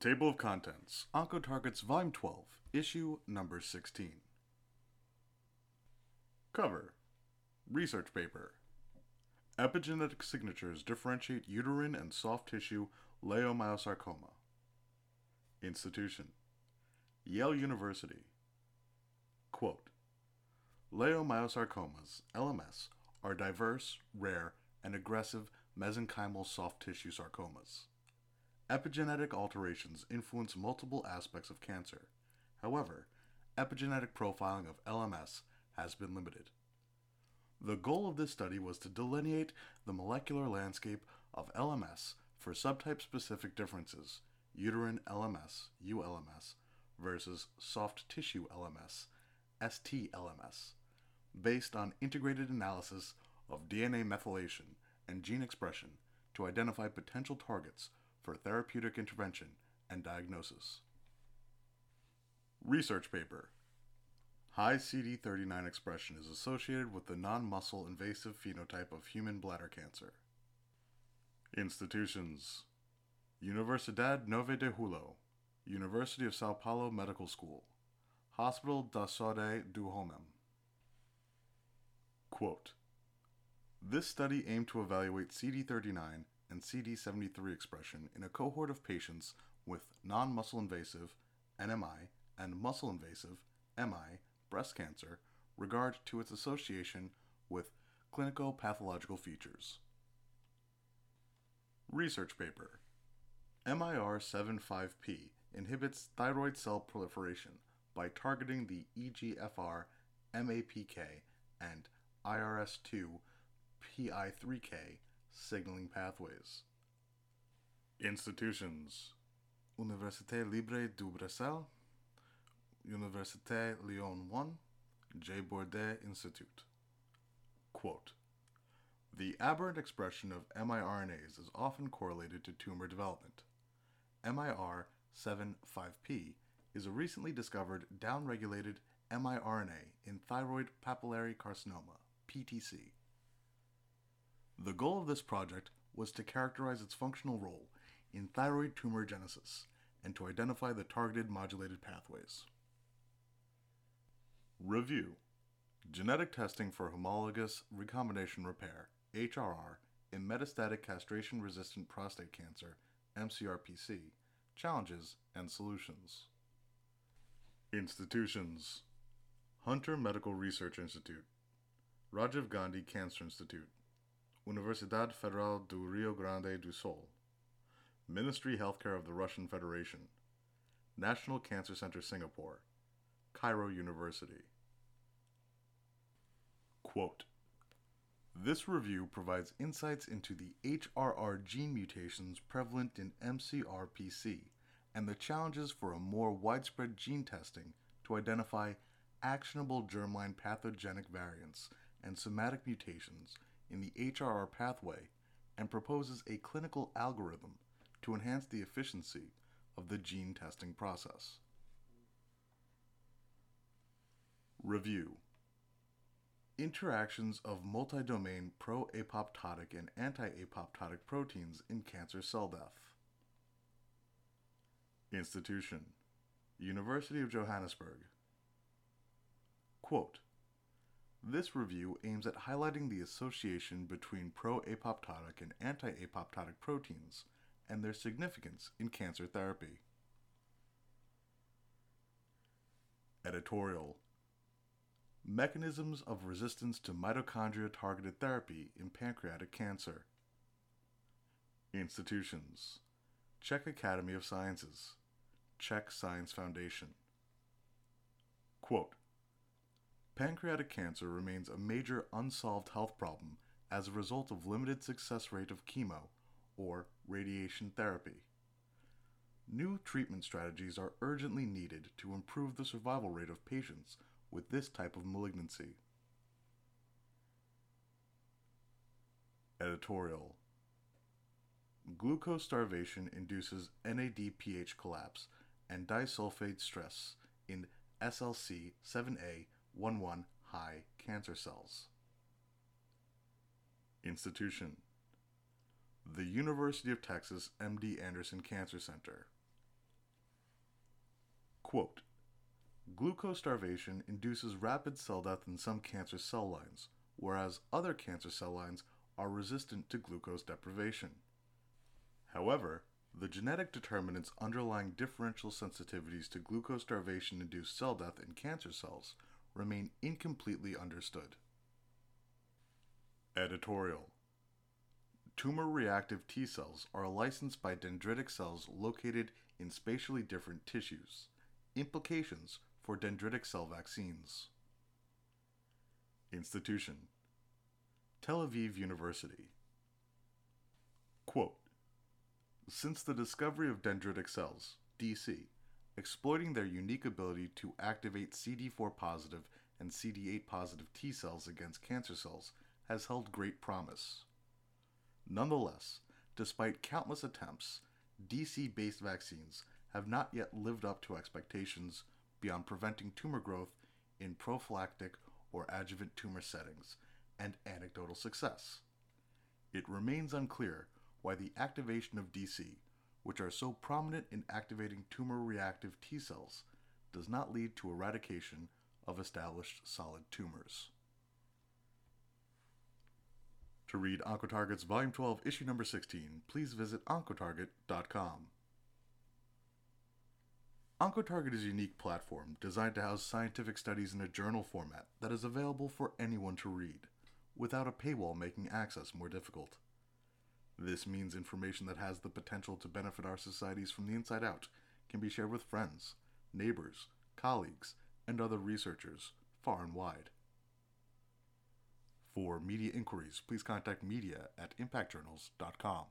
Table of Contents Oncotargets Volume 12, Issue Number 16. Cover Research Paper Epigenetic signatures differentiate uterine and soft tissue leiomyosarcoma. Institution Yale University. Quote Leiomyosarcomas, LMS, are diverse, rare, and aggressive mesenchymal soft tissue sarcomas. Epigenetic alterations influence multiple aspects of cancer. However, epigenetic profiling of LMS has been limited. The goal of this study was to delineate the molecular landscape of LMS for subtype specific differences, uterine LMS, ULMS, versus soft tissue LMS, STLMS, based on integrated analysis of DNA methylation and gene expression to identify potential targets for therapeutic intervention and diagnosis. Research paper High CD39 expression is associated with the non muscle invasive phenotype of human bladder cancer. Institutions Universidade Nove de Julho, University of Sao Paulo Medical School, Hospital da Saúde do Homem. Quote This study aimed to evaluate CD39 and CD73 expression in a cohort of patients with non muscle invasive NMI and muscle invasive MI breast cancer regard to its association with clinical pathological features. Research paper MIR75P inhibits thyroid cell proliferation by targeting the EGFR MAPK and IRS2 PI3K signaling pathways. Institutions Université Libre de Bruxelles, Université Lyon 1, J. Bordet Institute. Quote The aberrant expression of miRNAs is often correlated to tumor development. MIR75P is a recently discovered downregulated miRNA in thyroid papillary carcinoma, PTC. The goal of this project was to characterize its functional role in thyroid tumor genesis and to identify the targeted modulated pathways. Review Genetic testing for homologous recombination repair, HRR, in metastatic castration resistant prostate cancer, MCRPC, challenges and solutions. Institutions Hunter Medical Research Institute, Rajiv Gandhi Cancer Institute, Universidade Federal do Rio Grande do Sul, Ministry Healthcare of the Russian Federation, National Cancer Center Singapore, Cairo University. Quote This review provides insights into the HRR gene mutations prevalent in MCRPC and the challenges for a more widespread gene testing to identify actionable germline pathogenic variants and somatic mutations in the HRR pathway and proposes a clinical algorithm to enhance the efficiency of the gene testing process. Review Interactions of multi-domain pro-apoptotic and anti-apoptotic proteins in cancer cell death. Institution University of Johannesburg. Quote This review aims at highlighting the association between pro-apoptotic and anti-apoptotic proteins and their significance in cancer therapy. Editorial Mechanisms of resistance to mitochondria targeted therapy in pancreatic cancer. Institutions Czech Academy of Sciences, Czech Science Foundation. Quote pancreatic cancer remains a major unsolved health problem as a result of limited success rate of chemo or radiation therapy. New treatment strategies are urgently needed to improve the survival rate of patients with this type of malignancy. Editorial Glucose starvation induces NADPH collapse and disulfide stress in SLC7A 11 high cancer cells. Institution The University of Texas MD Anderson Cancer Center. Quote Glucose starvation induces rapid cell death in some cancer cell lines, whereas other cancer cell lines are resistant to glucose deprivation. However, the genetic determinants underlying differential sensitivities to glucose starvation induced cell death in cancer cells remain incompletely understood. Editorial Tumor reactive T cells are licensed by dendritic cells located in spatially different tissues. Implications for dendritic cell vaccines. Institution Tel Aviv University. Quote Since the discovery of dendritic cells, DC, exploiting their unique ability to activate CD4 positive and CD8 positive T cells against cancer cells has held great promise. Nonetheless, despite countless attempts, DC based vaccines have not yet lived up to expectations beyond preventing tumor growth in prophylactic or adjuvant tumor settings and anecdotal success. It remains unclear why the activation of DC, which are so prominent in activating tumor reactive T cells, does not lead to eradication of established solid tumors. To read OncoTarget's Volume 12, Issue Number 16, please visit OncoTarget.com. OncoTarget is a unique platform designed to house scientific studies in a journal format that is available for anyone to read, without a paywall making access more difficult. This means information that has the potential to benefit our societies from the inside out can be shared with friends, neighbors, colleagues, and other researchers far and wide. For media inquiries, please contact media at impactjournals.com.